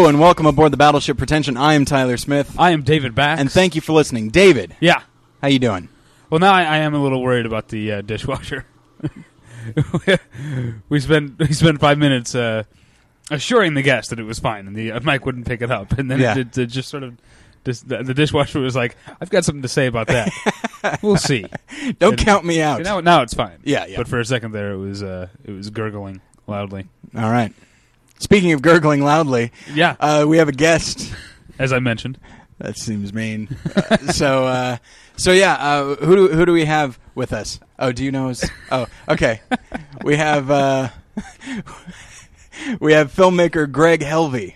Hello and welcome aboard the Battleship Pretension. I am Tyler Smith, I am David Bax. and thank you for listening. David, Yeah. how you doing? Well, now I, I am a little worried about the uh, dishwasher. we spent we spent five minutes uh, assuring the guest that it was fine, and the uh, mic wouldn't pick it up, and then Yeah. it, just sort of. Just, the, the dishwasher was like, "I've got something to say about that. we'll see." Don't count me out. Now, now it's fine. Yeah, yeah. But for a second there, it was uh, it was gurgling loudly. All right. Speaking of gurgling loudly, Yeah, uh, we have a guest. as I mentioned. That seems mean. Uh, so, uh, so yeah, uh, who do who do we have with us? Oh, do you know? His, oh, okay. We have uh, we have filmmaker Gregg Helvey.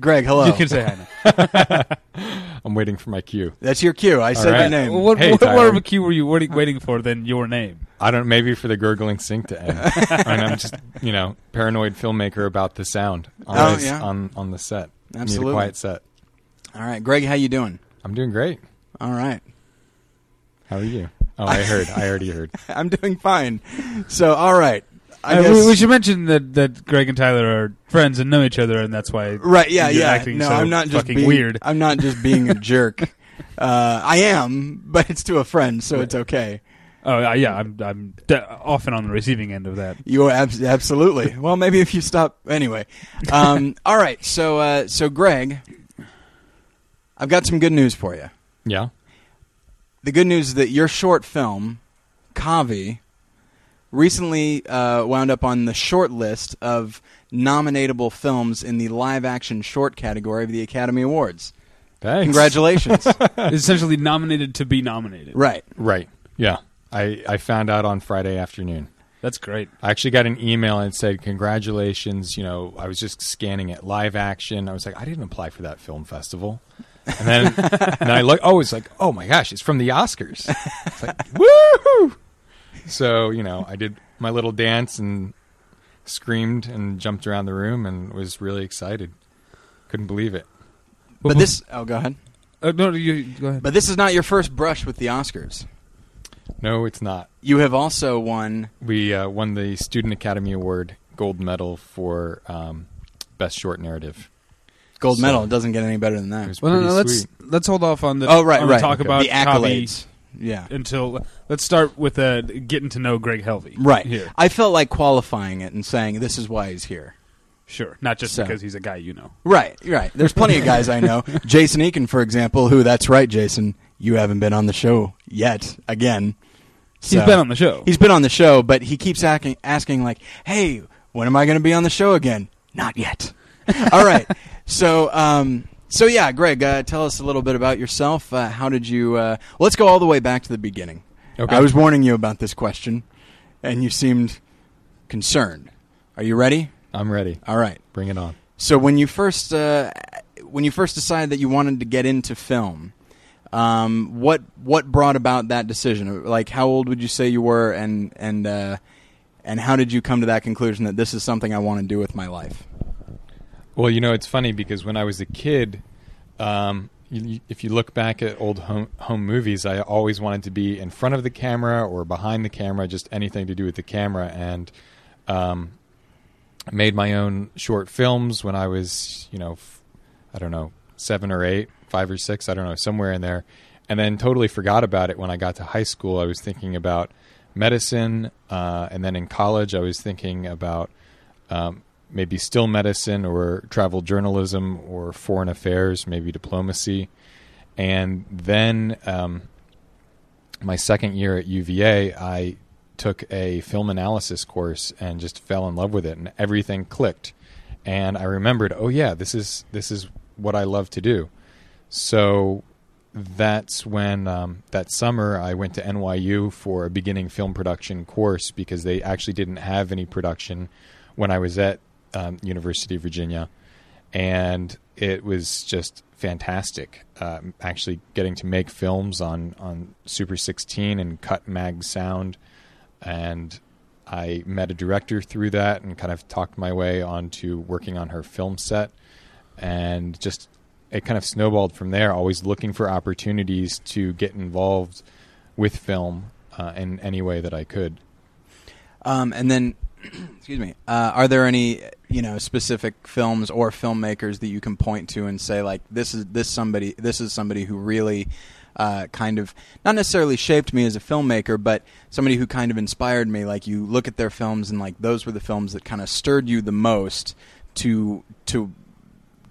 Gregg, hello. You can say hi now. I'm waiting for my cue. That's your cue. I said right. your name. What, Hey, what, what Tyler. of a cue were you waiting, waiting for than your name? I don't. Maybe for the gurgling sink to end. and I'm just, you know, paranoid filmmaker about the sound on Oh, this- yeah. on on the set. Need Absolutely. a quiet set. All right, Gregg, how you doing? I'm doing great. All right. How are you? Oh, I heard. I already heard. I'm doing fine. So, all right. I Uh, guess, we, we should mention that, that Gregg and Tyler are friends and know each other, and that's why. Right? Yeah, you're yeah. acting No, so I'm not just fucking being weird. I'm not just being a jerk. Uh, I am, but it's to a friend, so it's okay. Oh uh, yeah, I'm I'm de- often on the receiving end of that. You are abs- absolutely. well, maybe if you stop anyway. Um, all right. So, uh, so Gregg, I've got some good news for you. Yeah. The good news is that your short film, Kavi, recently uh, wound up on the short list of nominatable films in the live action short category of the Academy Awards. Thanks. Congratulations. Essentially nominated to be nominated. right. Right. Yeah. I I found out on Friday afternoon. That's great. I actually got an email and it said, "Congratulations!" You know, I was just scanning it live action. I was like, I didn't apply for that film festival. And then, and then I look. Oh, it's like, oh my gosh, it's from the Oscars. It's like, woohoo! So you know, I did my little dance and screamed and jumped around the room and was really excited. Couldn't believe it. But this, oh, go ahead. Uh, no, you go ahead. But this is not your first brush with the Oscars. No, it's not. You have also won. We uh, won the Student Academy Award gold medal for um, best short narrative. Gold So- medal. It doesn't get any better than It that. was well, no, no, let's sweet. let's hold off on the Oh, right, on the right. talk Okay. about the Kavi accolades. Yeah. until let's start with uh, getting to know Gregg Helvey. Right. here. I felt like qualifying it and saying this is why he's here. Sure, not just So- because he's a guy you know. Right, right. There's plenty of guys I know. Jason Eakin, for example, who that's right, Jason, you haven't been on the show yet. Again. He's been on the show. He's been on the show, but he keeps asking, asking like, "Hey, when am I going to be on the show again?" Not yet. All right. So, um, so yeah, Gregg, uh, tell us a little bit about yourself. Uh, how did you? Uh, let's go all the way back to the beginning. Okay. I was warning you about this question, and you seemed concerned. Are you ready? I'm ready. All right. Bring it on. So when you first uh, when you first decided that you wanted to get into film, um, what what brought about that decision? Like, how old would you say you were, and and uh, and how did you come to that conclusion that this is something I want to do with my life? Well, you know, it's funny because when I was a kid, um, you, if you look back at old home, home movies, I always wanted to be in front of the camera or behind the camera, just anything to do with the camera. And um, made my own short films when I was, you know, f- I don't know, seven or eight, five or six, I don't know, somewhere in there. And then totally forgot about it when I got to high school. I was thinking about medicine. Uh, and then in college, I was thinking about um, maybe still medicine or travel journalism or foreign affairs, maybe diplomacy. And then um, my second year at UVA, I took a film analysis course and just fell in love with it, and everything clicked. And I remembered, oh yeah, this is this is what I love to do. So that's when um, that summer I went to NYU for a beginning film production course because they actually didn't have any production when I was at um, University of Virginia, and it was just fantastic. Um, actually, getting to make films on on Super 16 and cut mag sound, and I met a director through that and kind of talked my way onto working on her film set, and just it kind of snowballed from there. Always looking for opportunities to get involved with film uh, in any way that I could. Um, and then, excuse me, uh, are there any you know specific films or filmmakers that you can point to and say like this is this somebody this is somebody who really uh, kind of not necessarily shaped me as a filmmaker, but somebody who kind of inspired me. Like you look at their films and like those were the films that kind of stirred you the most to to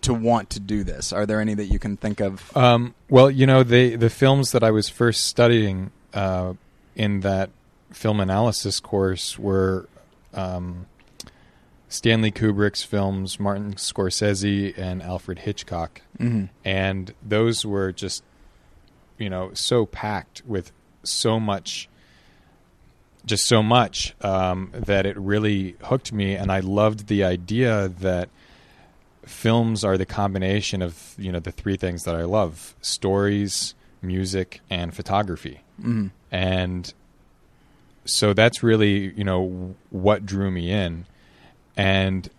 to want to do this. Are there any that you can think of? Um, well, you know, the the films that I was first studying uh, in that film analysis course were um, Stanley Kubrick's films, Martin Scorsese, and Alfred Hitchcock, mm-hmm. and those were just you know so packed with so much just so much um, that it really hooked me and i loved the idea that films are the combination of you know the three things that i love stories music and photography Mm-hmm. and so that's really you know what drew me in and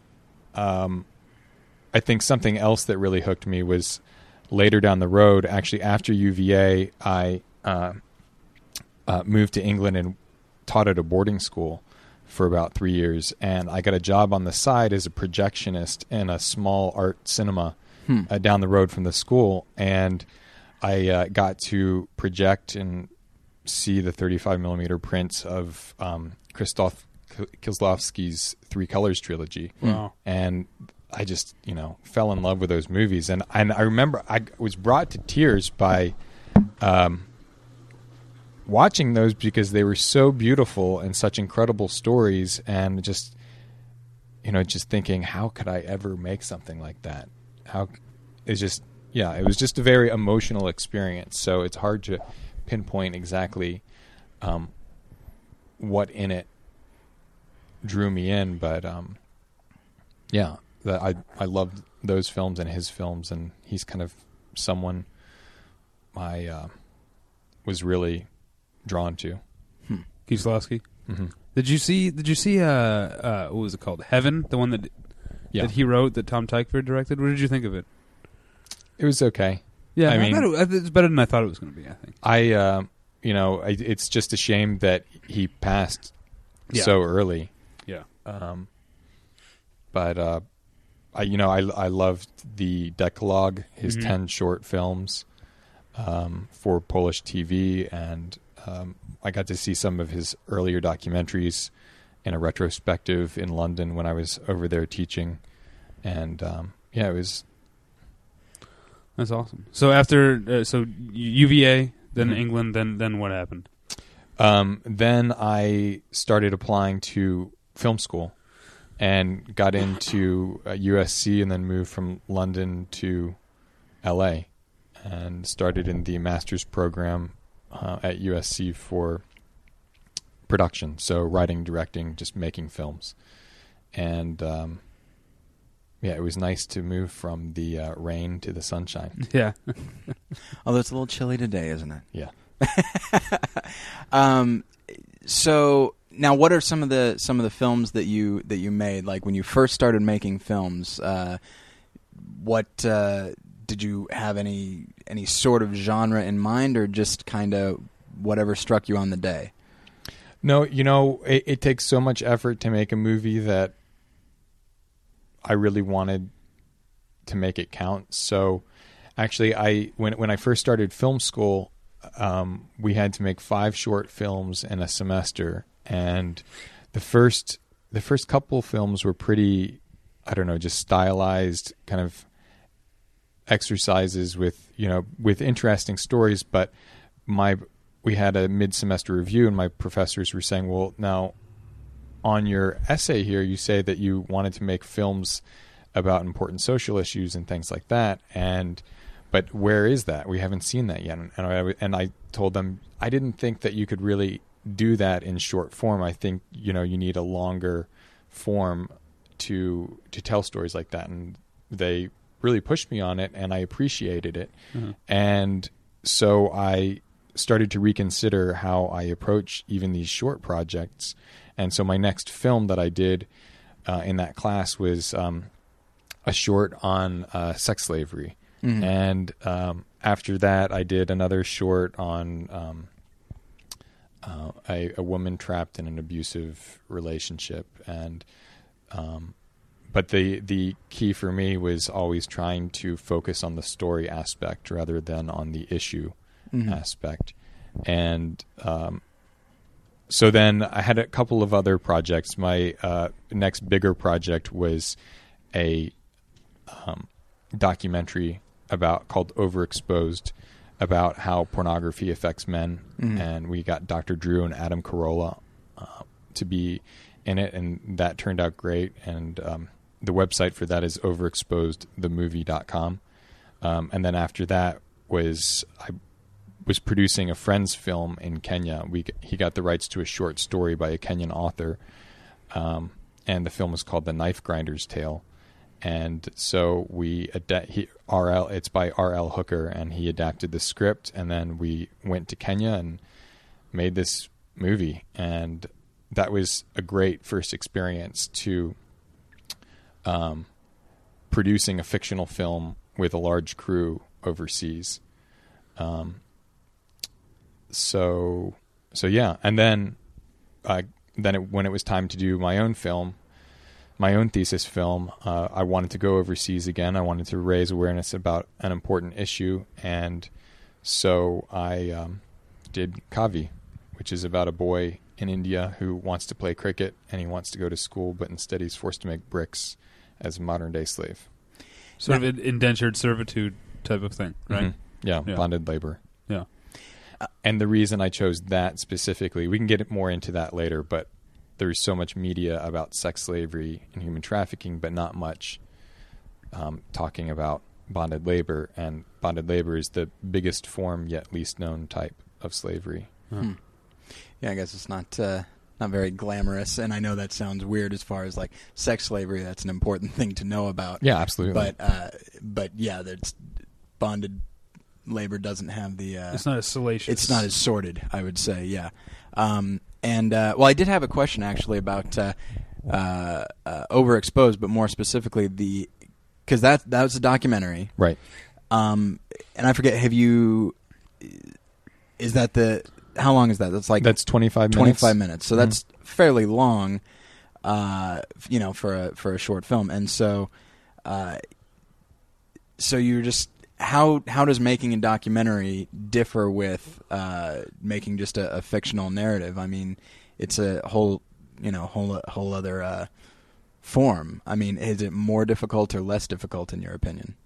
um, i think something else that really hooked me was later down the road, actually after UVA, I uh, uh, moved to England and taught at a boarding school for about three years. And I got a job on the side as a projectionist in a small art cinema Hmm. uh, down the road from the school. And I uh, got to project and see the 35 millimeter prints of um, Christoph Kieslowski's Three Colors trilogy Wow. and I just you know fell in love with those movies, and and I remember I was brought to tears by um, watching those because they were so beautiful and such incredible stories, and just you know just thinking how could I ever make something like that? How it's just yeah, it was just a very emotional experience. So it's hard to pinpoint exactly um, what in it drew me in, but um, yeah, that I I loved those films and his films, and he's kind of someone I uh, was really drawn to. Kieslowski. hmm Did you see? Did you see? Uh, uh, what was it called? Heaven, the one that Yeah, that he wrote, that Tom Tykwer directed. What did you think of it? it was okay. Yeah, I I mean- it, it's better than I thought it was going to be. I think. I uh, you know I, it's just a shame that he passed Yeah. so early. Yeah. Um, but uh, I you know I I loved the Decalogue, his Mhm. ten short films um, for Polish TV, and um, I got to see some of his earlier documentaries in a retrospective in London when I was over there teaching, and um, yeah, it was That's awesome. So after, uh, so UVA, then Mhm. England, then then what happened? Um, then I started applying to film school and got into uh, USC and then moved from London to LA and started in the master's program uh, at USC for production. So writing, directing, just making films. And um, yeah, it was nice to move from the uh, rain to the sunshine. Yeah. Although it's a little chilly today, isn't it? Yeah. um, so now, what are some of the some of the films that you that you made? Like when you first started making films, uh, what uh, did you have any any sort of genre in mind, or just kind of whatever struck you on the day? No, you know, it, it takes so much effort to make a movie that I really wanted to make it count. So, actually, I when when I first started film school, um, we had to make five short films in a semester, and the first the first couple films were pretty, I don't know, just stylized kind of exercises with you know with interesting stories, but my we had a mid-semester review and my professors were saying well now on your essay here you say that you wanted to make films about important social issues and things like that and but where is that we haven't seen that yet and I, and I told them I didn't think that you could really do that in short form I think you know you need a longer form to to tell stories like that and they really pushed me on it and I appreciated it Mhm. and so I started to reconsider how I approach even these short projects. And so my next film that I did uh, in that class was um, a short on uh, sex slavery Mhm. And um, after that, I did another short on um, uh, a, a woman trapped in an abusive relationship, and um, but the the key for me was always trying to focus on the story aspect rather than on the issue Mhm. aspect, and um, so then I had a couple of other projects. My uh, next bigger project was a um, documentary about called Overexposed about how pornography affects men, Mhm. and we got Dr. Drew and Adam Carolla uh, to be in it, and that turned out great. And um, the website for that is overexposedthemovie.com. Um, and then after that was I was producing a friend's film in Kenya. We he got the rights to a short story by a Kenyan author, um, and the film was called The Knife Grinder's Tale. And so we he, RL it's by RL Hooker, and he adapted the script, and then we went to Kenya and made this movie, and that was a great first experience to um, producing a fictional film with a large crew overseas. Um, so so yeah, and then uh, then it, when it was time to do my own film, my own thesis film, uh, I wanted to go overseas again. I wanted to raise awareness about an important issue, and so I um, did Kavi, which is about a boy in India who wants to play cricket and he wants to go to school, but instead he's forced to make bricks as a modern day slave. Sort of in- indentured servitude type of thing, right? Mhm. Yeah, Yeah. bonded labor. Yeah. And the reason I chose that specifically, we can get more into that later, but there's so much media about sex slavery and human trafficking, but not much um, talking about bonded labor. And bonded labor is the biggest form yet least known type of slavery. Hmm. Yeah, I guess it's not uh, not very glamorous, and I know that sounds weird as far as like sex slavery. That's an important thing to know about. Yeah, absolutely. but uh, but yeah, that's bonded labor doesn't have the. Uh, It's not as salacious. it's not as sorted, I would say. Yeah, um, and uh, well, I did have a question actually about uh, uh, uh, overexposed, but more specifically the because that that was a documentary. right. Um, and I forget, have you? Is that the? How long is that? That's like That's 25 minutes. 25 minutes. So Mhm. that's fairly long, uh, you know, for a for a short film. And so, uh, so you're just how how does making a documentary differ with uh, making just a, a fictional narrative? I mean, it's a whole you know whole whole other uh, form. I mean, is it more difficult or less difficult in your opinion?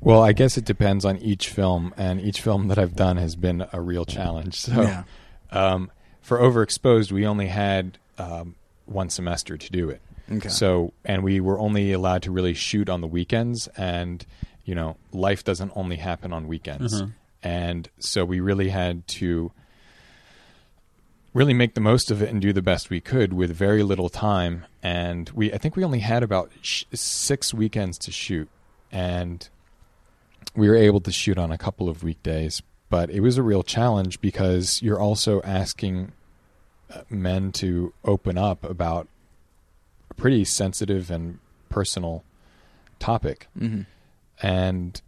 Well, I guess it depends on each film, and each film that I've done has been a real challenge. So, Yeah. um, for Overexposed, we only had um, one semester to do it. Okay. So, and we were only allowed to really shoot on the weekends, and you know, life doesn't only happen on weekends, Mhm. and so we really had to really make the most of it and do the best we could with very little time. And we, I think we only had about sh- six weekends to shoot, and we were able to shoot on a couple of weekdays. But it was a real challenge because you're also asking uh, men to open up about a pretty sensitive and personal topic. hmm And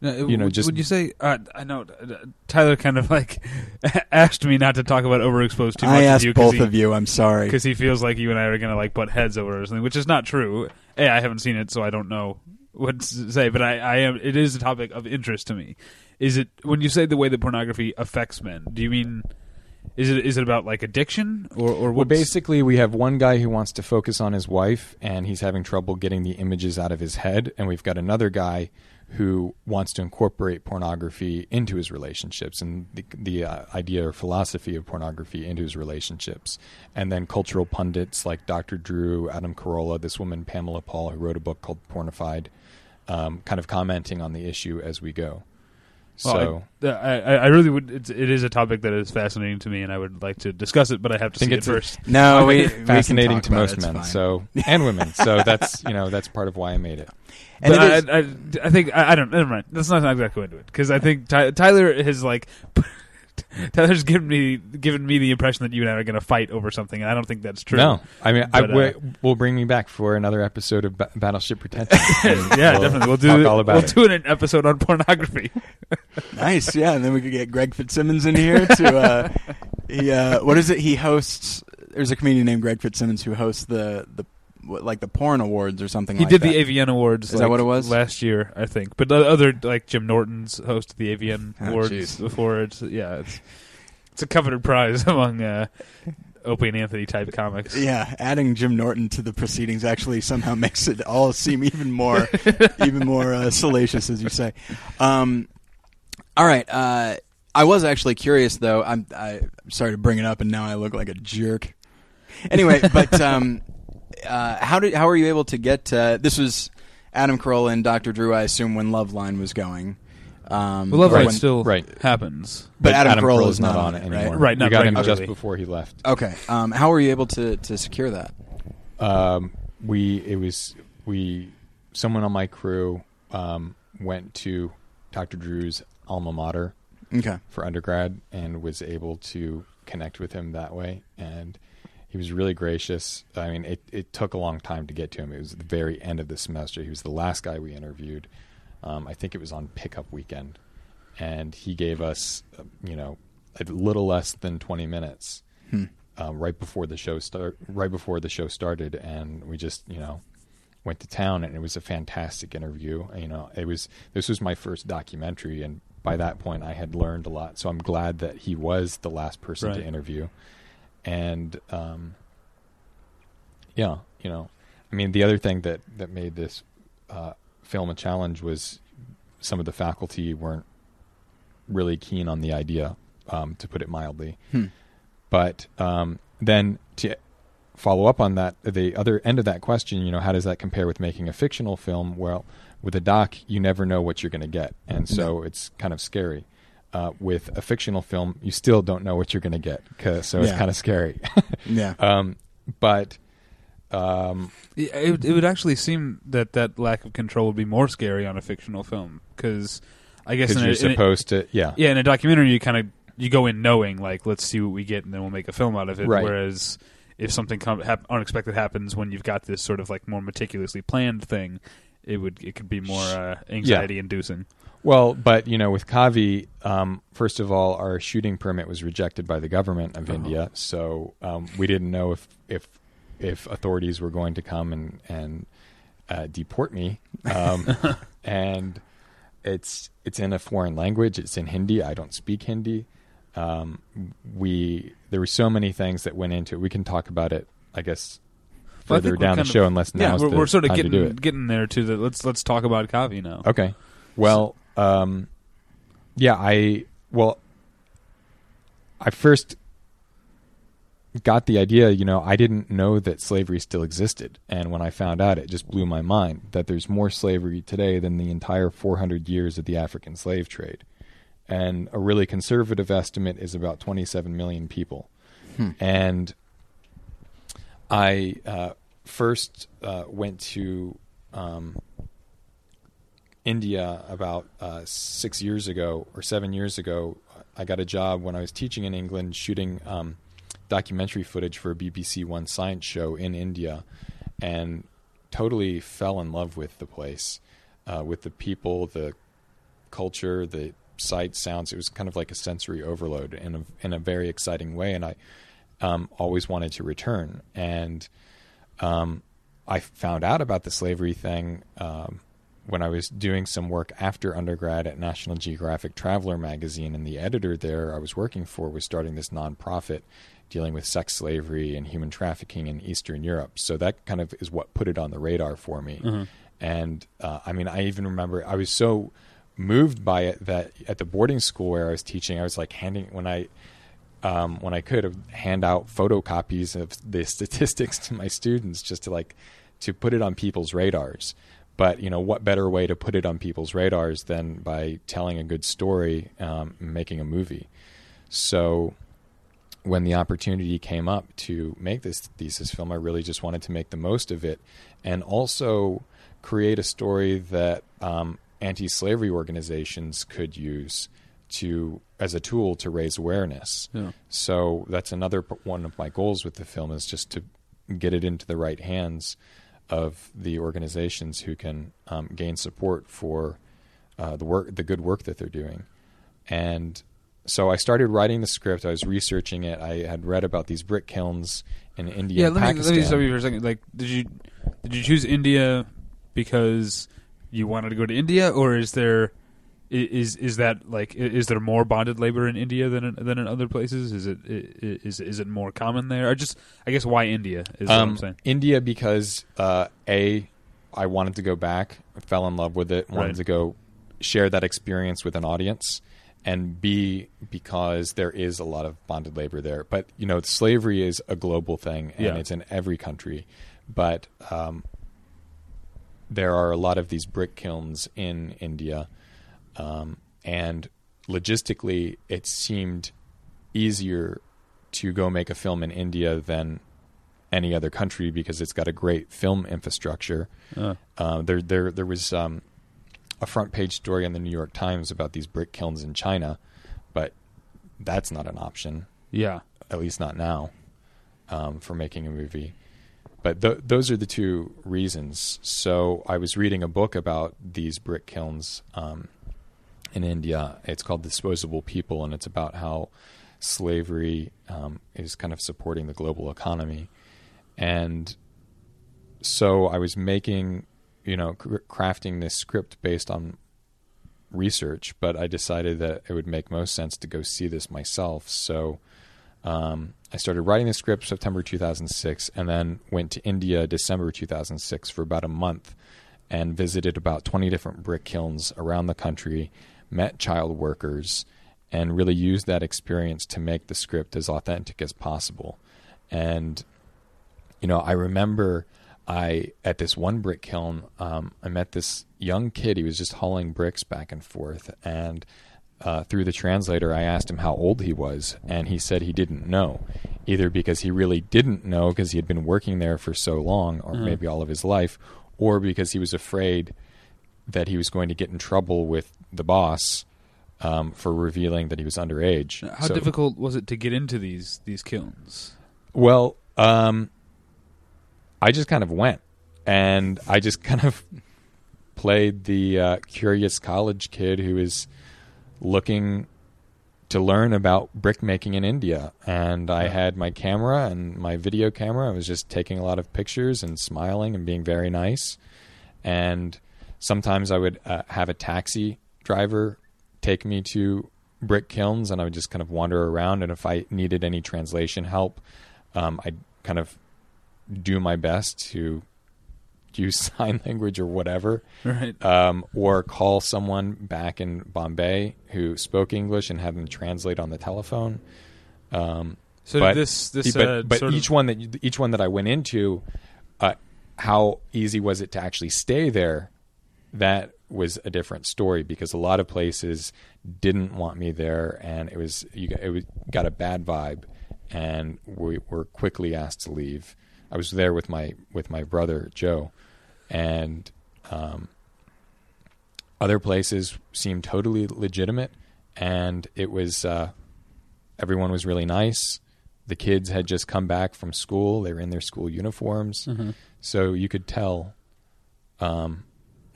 you know, would, just- would you say? Uh, I know uh, Tyler kind of like asked me not to talk about overexposed too much. I asked you 'cause both he, of you. I'm sorry. because he feels like you and I are gonna like butt heads over or something, which is not true. A, I haven't seen it, so I don't know what to say. But I, I am. It is a topic of interest to me. Is it when you say the way that pornography affects men? Do you mean? Is it is it about like addiction or or well, basically, we have one guy who wants to focus on his wife, and he's having trouble getting the images out of his head. And we've got another guy who wants to incorporate pornography into his relationships and the, the uh, idea or philosophy of pornography into his relationships. And then cultural pundits like Dr. Drew, Adam Carolla, this woman Pamela Paul, who wrote a book called Pornified, um, kind of commenting on the issue as we go. So. Well, I, I, I really would. It's, it is a topic that is fascinating to me, and I would like to discuss it. But I have to think it it's a- first. no, we, fascinating to most it, men, fine. so and women. So that's you know that's part of why I made it. And but it I, I, think I, I don't. Never mind. Let's not exactly go into it because I think Ty, Tyler has like Tyler's given me given me the impression that you and I are going to fight over something, and I don't think that's true. No, I mean, I But, uh, w- will bring me back for another episode of ba- Battleship Pretension. Yeah, we'll definitely. We'll talk do all about we'll it. do an episode on pornography. Nice, yeah. And then we could get Greg Fitzsimmons in here to. Uh, he, uh, what is it? He hosts. There's a comedian named Greg Fitzsimmons who hosts the the what, like the porn awards or something. He like did that. the AVN Awards. Is that what it was? last year? I think. But the other like Jim Norton's hosted the AVN Oh, Awards jeez. before. It's yeah, it's it's a coveted prize among uh, Opie and Anthony type comics. Yeah, adding Jim Norton to the proceedings actually somehow makes it all seem even more, even more uh, salacious, as you say. Um, all right, uh, I was actually curious though. I'm, I, I'm sorry to bring it up, and now I look like a jerk. Anyway, but um, uh, how did how were you able to get? Uh, this was Adam Carolla and Dr. Drew, I assume, when Loveline was going. Um, Well, Love or Ride when- still right. happens. But Adam Carolla is not on it it, right? anymore. Right, not we got him just before he left. Okay, um, how were you able to to secure that? um, we it was we someone on my crew um, went to Dr. Drew's alma mater Okay, for undergrad and was able to connect with him that way and he was really gracious. I mean it, it took a long time to get to him. It was the very end of the semester. He was the last guy we interviewed. Um, i think it was on pickup weekend. And he gave us uh, you know a little less than 20 minutes Hmm. uh, right before the show start right before the show started. And we just you know went to town and it was a fantastic interview. You know it was this was my first documentary. And by that point I had learned a lot. So I'm glad that he was the last person Right. to interview and um yeah you know I mean the other thing that that made this uh film a challenge was some of the faculty weren't really keen on the idea um to put it mildly Hmm. but um, then to follow up on that, the other end of that question, you know, how does that compare with making a fictional film? Well, with a doc, you never know what you're going to get, and so it's kind of scary. Uh, with a fictional film, you still don't know what you're going to get, 'cause- so it's Yeah. kind of scary. yeah. um, but um, It, would- it would actually seem that that lack of control would be more scary on a fictional film because I guess because in a, you're in a- supposed to, yeah, yeah, in a documentary you kind of you go in knowing like let's see what we get and then we'll make a film out of it. Right. Whereas if something come, hap- unexpected happens when you've got this sort of like more meticulously planned thing, it would it could be more uh, anxiety inducing. Well, but you know, with Kavi, um, first of all, our shooting permit was rejected by the government of Oh. India, so um, we didn't know if if if authorities were going to come and and uh, deport me. Um, and it's it's in a foreign language. It's in Hindi. I don't speak Hindi. Um, we there were so many things that went into it. We can talk about it, I guess, further think down the kind of- show, unless Yeah, now's we're, the we're sort of time to do getting getting there to the let's let's talk about Kavi now. Okay. Well, um, yeah, I well, I first got the idea. You know, I didn't know that slavery still existed, and when I found out, it just blew my mind that there's more slavery today than the entire 400 years of the African slave trade. And a really conservative estimate is about 27 million people. Hmm. And I uh, first uh, went to um, India about uh, six years ago or seven years ago. I got a job when I was teaching in England, shooting um, documentary footage for a BBC One science show in India, and totally fell in love with the place, uh, with the people, the culture, the sights, sounds. It was kind of like a sensory overload in a in a very exciting way, and I um, always wanted to return. And um, I found out about the slavery thing um, when I was doing some work after undergrad at National Geographic Traveler magazine, and the editor there I was working for was starting this nonprofit dealing with sex slavery and human trafficking in Eastern Europe. So that kind of is what put it on the radar for me. Mhm. And uh, I mean, I even remember I was so moved by it that at the boarding school where I was teaching, I was like handing when I um, when I could hand out photocopies of the statistics to my students just to like to put it on people's radars. But you know, what better way to put it on people's radars than by telling a good story, um, making a movie? So when the opportunity came up to make this thesis film, I really just wanted to make the most of it, and also create a story that um, anti-slavery organizations could use to as a tool to raise awareness. Yeah. So that's another p- one of my goals with the film is just to get it into the right hands of the organizations who can um, gain support for uh, the work, the good work that they're doing. And so I started writing the script. I was researching it. I had read about these brick kilns in India Yeah, let me, let me stop you for a second. Like, did you did you choose India because you wanted to go to India, or is there is is that like is there more bonded labor in India than in, than in other places? Is it is is it more common there? I just I guess why India is what I'm Um, saying. India because uh, a I wanted to go back, fell in love with it, wanted Right. to go share that experience with an audience, and b because there is a lot of bonded labor there. But you know, slavery is a global thing, and Yeah. it's in every country. But um, there are a lot of these brick kilns in India, um, and logistically, it seemed easier to go make a film in India than any other country because it's got a great film infrastructure. Uh, Uh, there, there, there was um, a front page story in the New York Times about these brick kilns in China, but that's not an option, yeah, at least not now, um, for making a movie. But th- those are the two reasons. So I was reading a book about these brick kilns um, in India. It's called Disposable People, and it's about how slavery um, is kind of supporting the global economy. And so I was making, you know, cr- crafting this script based on research, but I decided that it would make most sense to go see this myself. So um, I started writing the script September 2006, and then went to India December 2006 for about a month, and visited about 20 different brick kilns around the country, met child workers, and really used that experience to make the script as authentic as possible. And you know, I remember I at this one brick kiln, um, I met this young kid. He was just hauling bricks back and forth, and uh, through the translator, I asked him how old he was, and he said he didn't know, either because he really didn't know because he had been working there for so long, or maybe all of his life, or because he was afraid that he was going to get in trouble with the boss um, for revealing that he was underage. how So- difficult was it to get into these these kilns? Well, um, I just kind of went, and I just kind of played the uh, curious college kid who is looking to learn about brick making in India. And I Yeah. had my camera and my video camera. I was just taking a lot of pictures and smiling and being very nice. And sometimes I would uh, have a taxi driver take me to brick kilns and I would just kind of wander around. And if I needed any translation help, um, I'd kind of do my best to use sign language or whatever Right. um, or call someone back in Bombay who spoke English and have them translate on the telephone. Um, So but- this this but uh, but each of, one that each one that I went into, uh, how easy was it to actually stay there? That was a different story because a lot of places didn't want me there, and it was you got, it was, got a bad vibe, and we were quickly asked to leave. I was there with my with my brother Joe, and um, other places seemed totally legitimate, and it was uh, everyone was really nice. The kids had just come back from school; they were in their school uniforms, so you could tell um,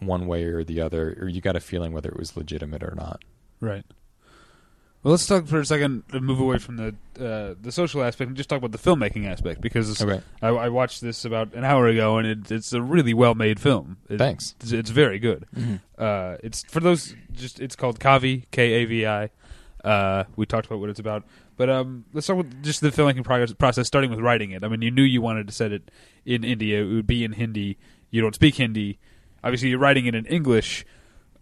one way or the other, or you got a feeling whether it was legitimate or not. Right. Well, let's talk for a second. and Move away from the uh, the social aspect and just talk about the filmmaking aspect because Okay. I, I watched this about an hour ago and it, it's a really well made film. It- Thanks. It's, it's very good. Uh, it's for those just it's called Kavi K A V I. Uh, we talked about what it's about, but um, let's start with just the filmmaking progress, process, starting with writing it. I mean, you knew you wanted to set it in India; it would be in Hindi. You don't speak Hindi. Obviously, you're writing it in English.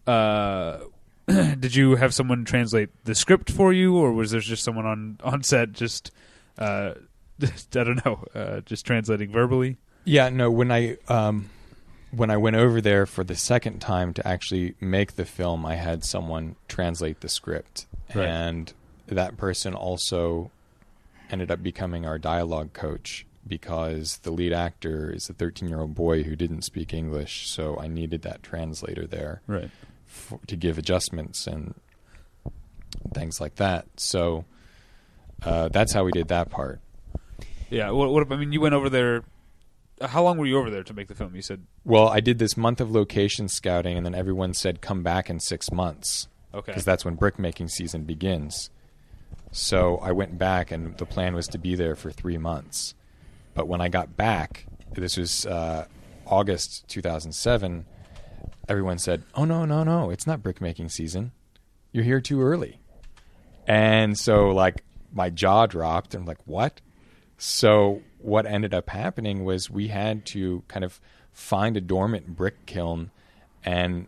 Uh, did you have someone translate the script for you, or was there just someone on on set just uh, I don't know, uh, just translating verbally? Yeah, no. When I um, when I went over there for the second time to actually make the film, I had someone translate the script, Right. and that person also ended up becoming our dialogue coach because the lead actor is a 13 year old boy who didn't speak English, so I needed that translator there Right. for, to give adjustments and things like that. So uh, that's how we did that part. Yeah. What, what? I mean, you went over there. How long were you over there to make the film? You said Well, I did this month of location scouting, and then everyone said come back in six months okay. because that's when brick making season begins. So I went back, and the plan was to be there for three months. But when I got back, this was uh, August 2007. Everyone said, "Oh no, no, no! It's not brick making season. You're here too early." And so, like, my jaw dropped. and I'm like, "What?" So what ended up happening was we had to kind of find a dormant brick kiln and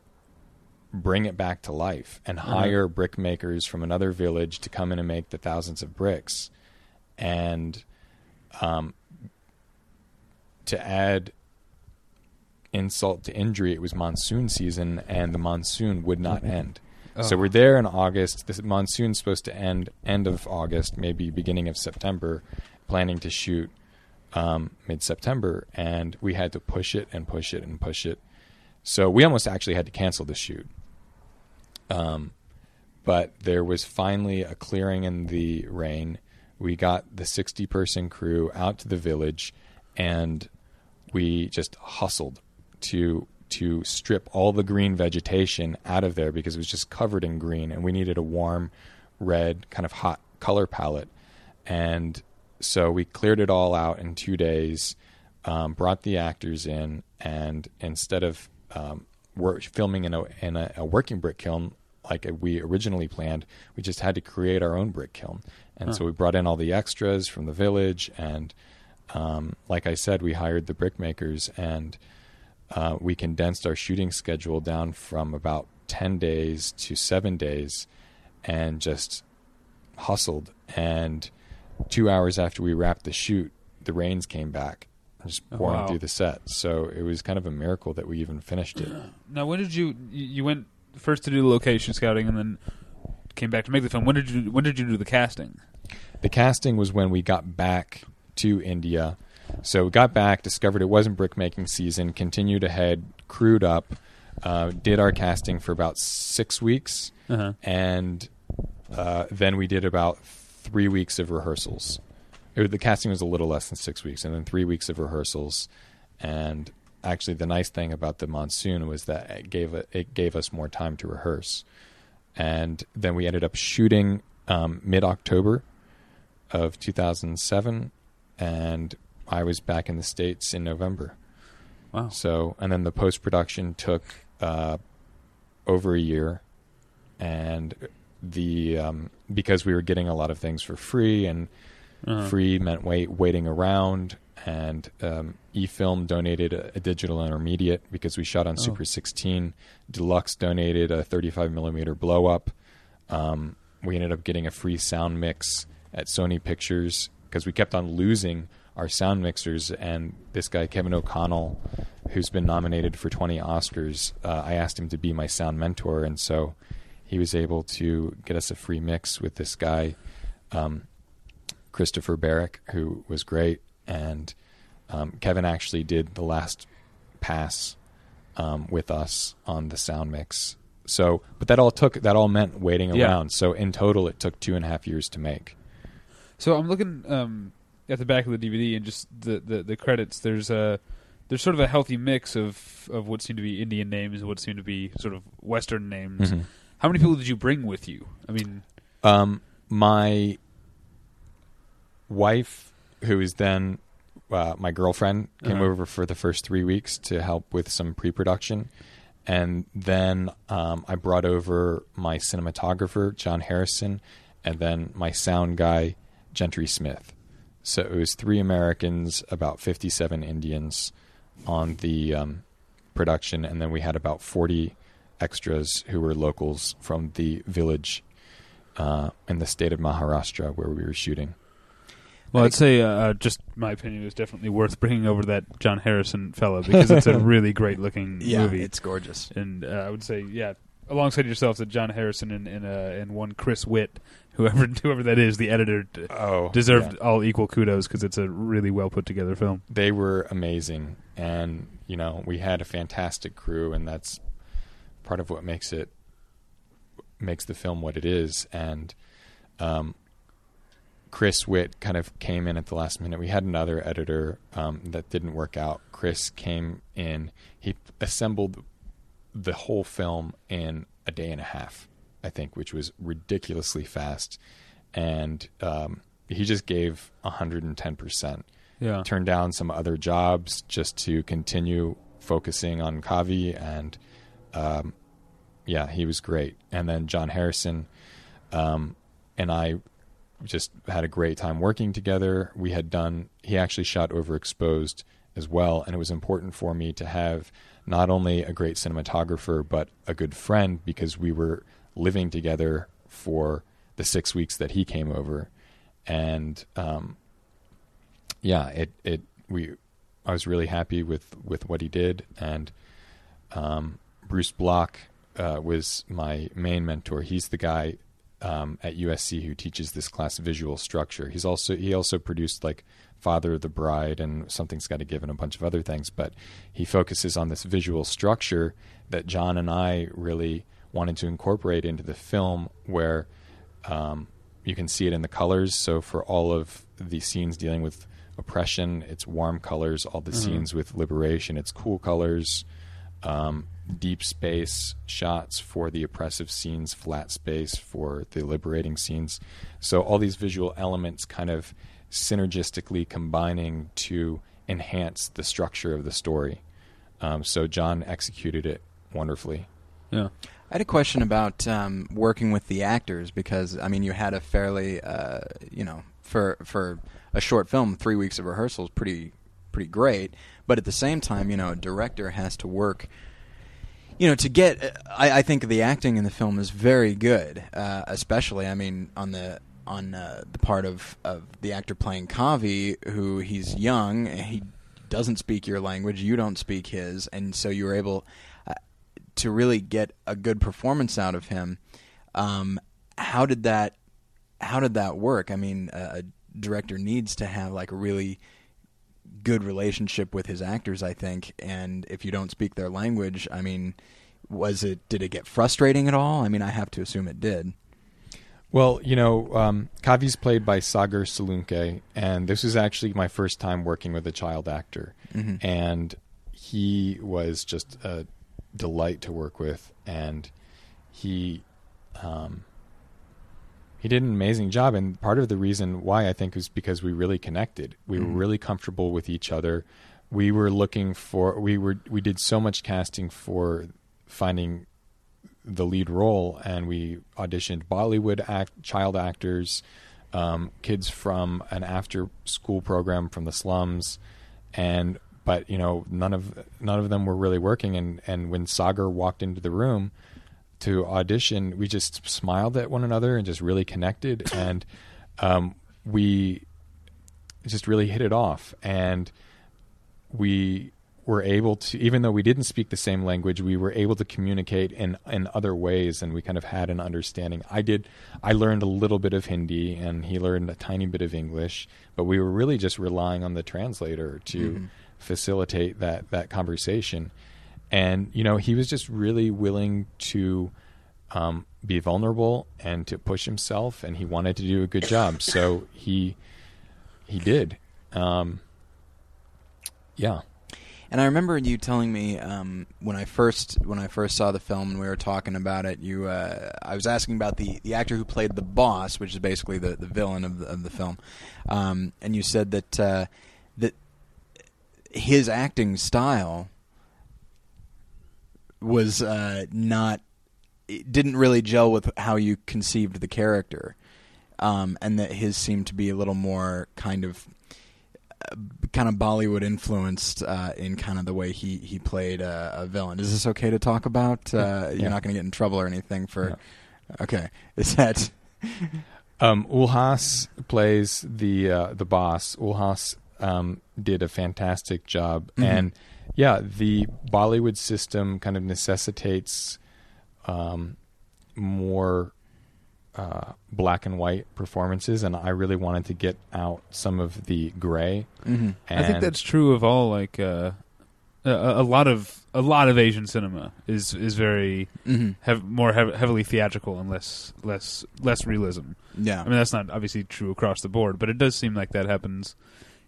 bring it back to life and hire brick makers from another village to come in and make the thousands of bricks and um, to add insult to injury it was monsoon season and the monsoon would not end. So Oh. we're there in august. This monsoon's supposed to end end of august maybe beginning of september planning to shoot um, mid-september and we had to push it and push it and push it. So we almost actually had to cancel the shoot. Um, but there was finally a clearing in the rain. We got the 60 person crew out to the village and we just hustled to to strip all the green vegetation out of there because it was just covered in green and we needed a warm red kind of hot color palette. And so we cleared it all out in two days um, brought the actors in and instead of um, wor- filming in a, in a, a working brick kiln like we originally planned we just had to create our own brick kiln. And so we brought in all the extras from the village and um, like i said we hired the brickmakers and uh, we condensed our shooting schedule down from about 10 days to seven days and just hustled. And two hours after we wrapped the shoot, the rains came back, just Oh, pouring wow. through the set. So it was kind of a miracle that we even finished it. Now, when did you you you went first to do the location scouting and then came back to make the film? When did you when did you do the casting? The casting was when we got back to India. So we got back, discovered it wasn't brickmaking season, continued ahead, crewed up, uh, did our casting for about six weeks, Uh-huh. and uh, then we did about three weeks of rehearsals. It- the casting was a little less than six weeks, and then three weeks of rehearsals. And actually, the nice thing about the monsoon was that it gave it, it gave us more time to rehearse. And then we ended up shooting um, mid October of 2007, and I was back in the states in November. Wow. So, and then the post production took uh, over a year, and the um, because we were getting a lot of things for free, and Uh-huh. free meant wait waiting around, and um, eFilm donated a, a digital intermediate because we shot on Oh. Super 16. Deluxe donated a 35 millimeter blow up. Um, we ended up getting a free sound mix at Sony Pictures because we kept on losing our sound mixers. And this guy, Kevin O'Connell, who's been nominated for 20 Oscars, uh, I asked him to be my sound mentor. And so he was able to get us a free mix with this guy, um, Christopher Barrick, who was great. And um, Kevin actually did the last pass um, with us on the sound mix. So, but that all took that all meant waiting Yeah. around. So in total, it took two and a half years to make. So I'm looking um, at the back of the DVD and just the, the, the credits. There's a there's sort of a healthy mix of, of what seem to be Indian names and what seem to be sort of Western names. Mhm. How many people did you bring with you? I mean, Um, my wife, who is then uh, my girlfriend, came Uh-huh. over for the first three weeks to help with some pre-production, and then um, I brought over my cinematographer John Harrison, and then my sound guy Gentry Smith. So it was three Americans, about fifty-seven Indians on the um, production, and then we had about forty extras who were locals from the village uh, in the state of Maharashtra where we were shooting. well, I'd say uh, uh, just my opinion is definitely worth bringing over that John Harrison fella because it's a really great looking Yeah, movie. it's gorgeous. and uh, I would say, yeah, alongside yourselves that John Harrison and and, uh, and one Chris Witt, whoever whoever that is, the editor, d- Oh, deserved all equal kudos because it's a really well put together film. They were amazing, and you know we had a fantastic crew, and that's part of what makes it makes the film what it is. And um, Chris Witt kind of came in at the last minute. We had another editor um, that didn't work out. Chris came in. He assembled the whole film in a day and a half, I think, which was ridiculously fast. And um, he just gave 110%. Yeah. Turned down some other jobs just to continue focusing on Kavi. And um, yeah, he was great. And then John Harrison um, and I just had a great time working together. We had done, he actually shot Overexposed as well. And it was important for me to have not only a great cinematographer, but a good friend because we were living together for the six weeks that he came over. And, um, yeah, it, it, we, I was really happy with, with what he did. And, um, Bruce Block, uh, was my main mentor. He's the guy um, at USC who teaches this class visual structure. He's also he also produced like Father of the Bride and Something's Got to Give and a bunch of other things, but he focuses on this visual structure that John and I really wanted to incorporate into the film, where um, you can see it in the colors. So for all of the scenes dealing with oppression, it's warm colors. All the scenes with liberation, it's cool colors. Um, deep space shots for the oppressive scenes, flat space for the liberating scenes. So all these visual elements kind of synergistically combining to enhance the structure of the story. Um, so John executed it wonderfully. Yeah. I had a question about um, working with the actors because I mean you had a fairly uh, you know for for a short film three weeks of rehearsals pretty pretty great but at the same time you know a director has to work you know to get I, I think the acting in the film is very good uh, especially I mean on the on uh, the part of, of the actor playing Kavi who he's young he doesn't speak your language you don't speak his and so you were able uh, to really get a good performance out of him. Um, how did that? How did that work? I mean, a, a director needs to have like a really good relationship with his actors, I think. And if you don't speak their language, I mean, was it? Did it get frustrating at all? I mean, I have to assume it did. Well, you know, um, Kavi's played by Sagar Salunke, and this was actually my first time working with a child actor, and he was just a delight to work with, and he um, he did an amazing job. And part of the reason why I think was because we really connected. We were really comfortable with each other. We were looking for we were we did so much casting for finding the lead role, and we auditioned Bollywood act, child actors, um, kids from an after school program from the slums, and but you know none of none of them were really working. And and when Sagar walked into the room to audition, we just smiled at one another and just really connected, and um, we just really hit it off, and we were able to even though we didn't speak the same language we were able to communicate in in other ways and we kind of had an understanding. I did i learned a little bit of hindi and he learned a tiny bit of english but we were really just relying on the translator to facilitate that that conversation. And you know he was just really willing to um, be vulnerable and to push himself and he wanted to do a good job. So he he did. Um, yeah And I remember you telling me um, when I first when I first saw the film and we were talking about it. You, uh, I was asking about the, the actor who played the boss, which is basically the, the villain of the, of the film, um, and you said that uh, that his acting style was uh, not it didn't really gel with how you conceived the character, um, and that his seemed to be a little more kind of kind of Bollywood influenced uh, in kind of the way he he played uh, a villain. Is this okay to talk about? Uh, You're not going to get in trouble or anything for. Okay, is that Um, Ulhas plays the uh, the boss. Ulhas um, did a fantastic job, and yeah, the Bollywood system kind of necessitates um, more uh, black and white performances, and I really wanted to get out some of the gray. Mhm. I think that's true of all like uh, a, a lot of a lot of Asian cinema is is very hmm hev- more hev- heavily theatrical and less less less realism. Yeah. I mean, that's not obviously true across the board, but it does seem like that happens.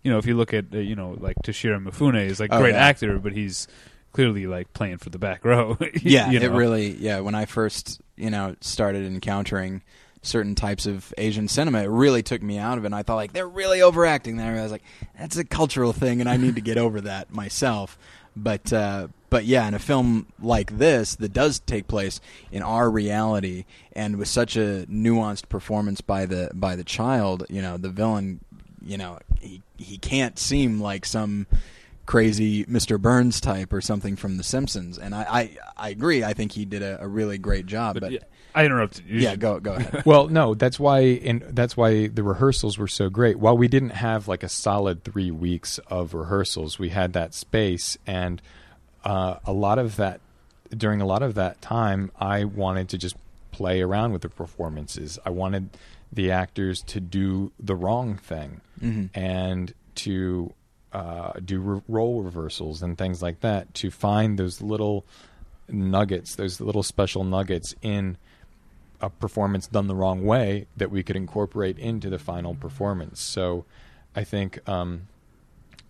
You know, if you look at uh, you know like Toshiro Mifune is like a Oh, great yeah. actor, but he's clearly like playing for the back row. yeah, you it really. Yeah, when I first you know started encountering certain types of Asian cinema, it really took me out of it. And I thought like they're really overacting there. I was like, that's a cultural thing, and I need to get over that myself. But uh, but yeah, in a film like this that does take place in our reality, and with such a nuanced performance by the by the child, you know, the villain, you know, he he can't seem like some crazy Mr. Burns type or something from The Simpsons. And I, I, I agree. I think he did a, a really great job. But, But, yeah, I interrupted you. yeah, go go ahead. well, no, that's why, and that's why the rehearsals were so great. While we didn't have like a solid three weeks of rehearsals, we had that space, and uh, a lot of that during a lot of that time, I wanted to just play around with the performances. I wanted the actors to do the wrong thing Mhm. and to uh, do re- role reversals and things like that to find those little nuggets, those little special nuggets in a performance done the wrong way that we could incorporate into the final performance. So I think um,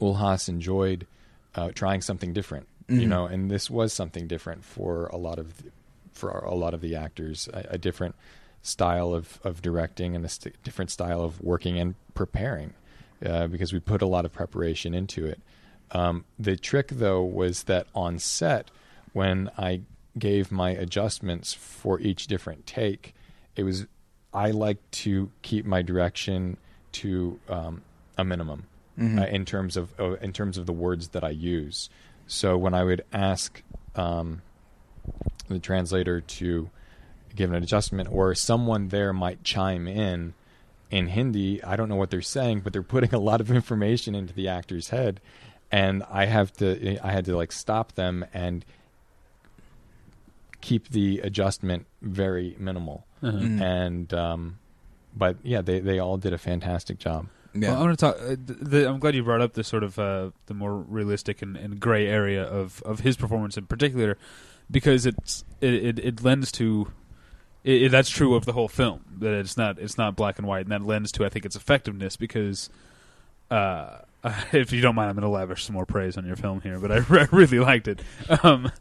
Ulhas enjoyed uh, trying something different, you Mhm. know, and this was something different for a lot of for a lot of the actors, a, a different style of, of directing and a st- different style of working and preparing uh, because we put a lot of preparation into it. Um, the trick, though, was that on set, when I gave my adjustments for each different take, it was I like to keep my direction to um, a minimum Mhm. uh, in terms of uh, in terms of the words that I use. So when I would ask um, the translator to give an adjustment, or someone there might chime in in Hindi, I don't know what they're saying, but they're putting a lot of information into the actor's head, and I have to I had to like stop them and keep the adjustment very minimal. Uh-huh. Mhm. And um, but yeah, they they all did a fantastic job. Yeah. Well, I want to talk. Uh, th- the, I'm glad you brought up the sort of uh, the more realistic and, and gray area of, of his performance in particular, because it's it it, it lends to. It, it, that's true of the whole film. That it's not it's not black and white, and that lends to I think its effectiveness because. Uh, if you don't mind, I'm going to lavish some more praise on your film here, but I, re- really liked it. Um,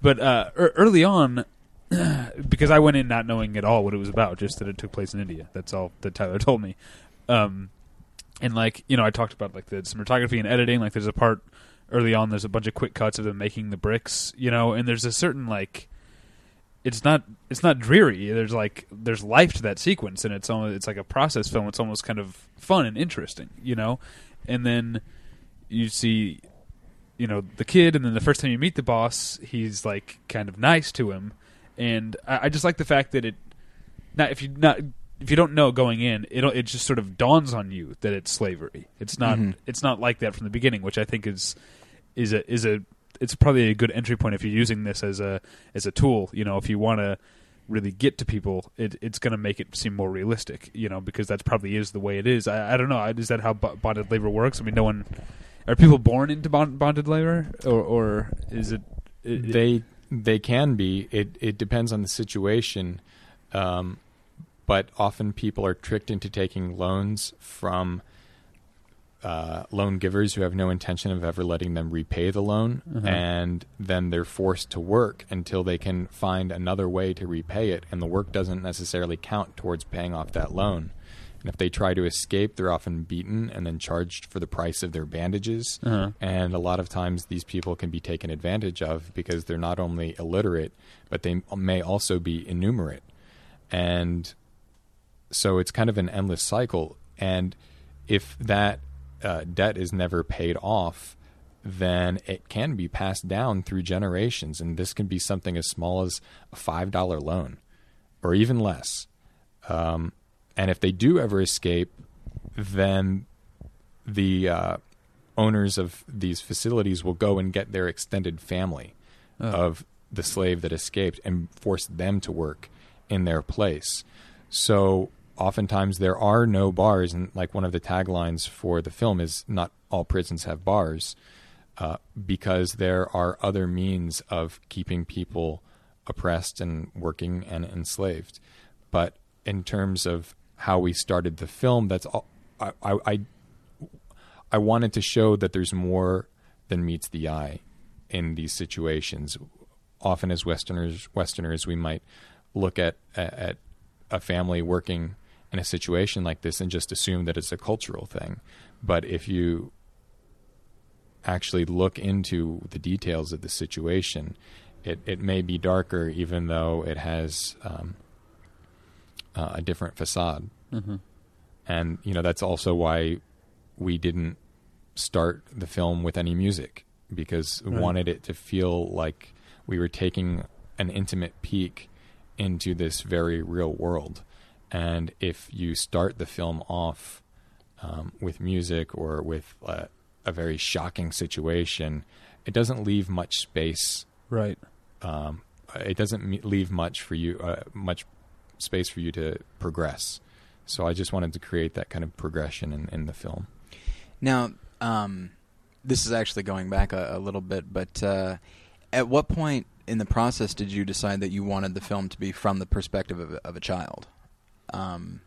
but uh, early on, because I went in not knowing at all what it was about, just that it took place in India. That's all that Tyler told me. Um, and like you know, I talked about like the cinematography and editing. Like there's a part early on. There's a bunch of quick cuts of them making the bricks. You know, and there's a certain like. It's not. It's not dreary. There's like there's life to that sequence, and it's almost it's like a process film. It's almost kind of fun and interesting, you know. And then you see, you know, the kid, and then the first time you meet the boss, he's like kind of nice to him, and I, I just like the fact that it. Not if you not if you don't know going in, it it just sort of dawns on you that it's slavery. It's not Mhm. it's not like that from the beginning, which I think is is a is a it's probably a good entry point if you're using this as a as a tool. You know, if you want to really get to people, it, it's going to make it seem more realistic. You know, because that's probably is the way it is. I, I don't know. Is that how bo- bonded labor works? I mean, no one are people born into bond, bonded labor, or or is it? it they they can be. It it depends on the situation, um, but often people are tricked into taking loans from uh, loan givers who have no intention of ever letting them repay the loan, Uh-huh. and then they're forced to work until they can find another way to repay it, and the work doesn't necessarily count towards paying off that loan. And if they try to escape, they're often beaten and then charged for the price of their bandages. Uh-huh. And a lot of times, these people can be taken advantage of because they're not only illiterate, but they may also be innumerate. And so it's kind of an endless cycle. And if that uh, debt is never paid off, then it can be passed down through generations. And this can be something as small as a $5 loan or even less. Um, and if they do ever escape, then the uh, owners of these facilities will go and get their extended family Oh. of the slave that escaped and force them to work in their place. So oftentimes there are no bars, and like one of the taglines for the film is "Not all prisons have bars." uh, because there are other means of keeping people oppressed and working and enslaved. But in terms of how we started the film, that's all. I, I, I, wanted to show that there's more than meets the eye in these situations. Often, as Westerners, Westerners, we might look at at a family working in a situation like this and just assume that it's a cultural thing. But if you actually look into the details of the situation, it, it may be darker, even though it has um, uh, a different facade. Mm-hmm. And you know that's also why we didn't start the film with any music because we Right. wanted it to feel like we were taking an intimate peek into this very real world. And if you start the film off um, with music or with uh, a very shocking situation, it doesn't leave much space. Right. Um, it doesn't leave much for you, uh, much space for you to progress. So I just wanted to create that kind of progression in, in the film. Now, um, this is actually going back a, a little bit, but uh, at what point in the process did you decide that you wanted the film to be from the perspective of, of a child? Um,